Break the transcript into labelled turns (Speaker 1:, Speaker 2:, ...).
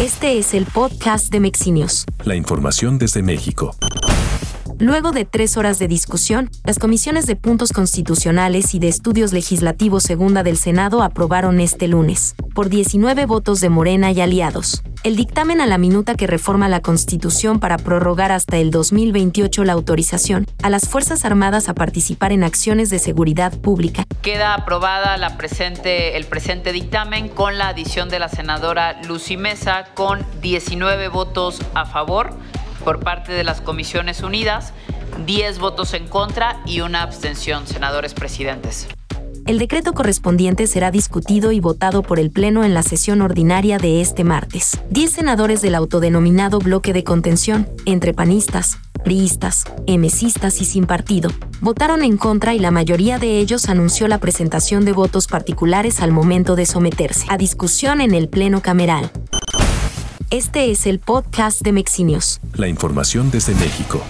Speaker 1: Este es el podcast de Mexinios.
Speaker 2: La información desde México.
Speaker 1: Luego de tres horas de discusión, las comisiones de puntos constitucionales y de estudios legislativos segunda del Senado aprobaron este lunes, por 19 votos de Morena y aliados, el dictamen a la minuta que reforma la Constitución para prorrogar hasta el 2028 la autorización a las Fuerzas Armadas a participar en acciones de seguridad pública.
Speaker 3: Queda aprobada la presente, el presente dictamen con la adición de la senadora Lucy Mesa con 19 votos a favor por parte de las Comisiones Unidas, 10 votos en contra y una abstención, senadores presidentes.
Speaker 1: El decreto correspondiente será discutido y votado por el Pleno en la sesión ordinaria de este martes. Diez senadores del autodenominado bloque de contención, entre panistas, priistas, emesistas y sin partido, votaron en contra y la mayoría de ellos anunció la presentación de votos particulares al momento de someterse a discusión en el Pleno Cameral. Este es el podcast de Mexinios.
Speaker 2: La información desde México.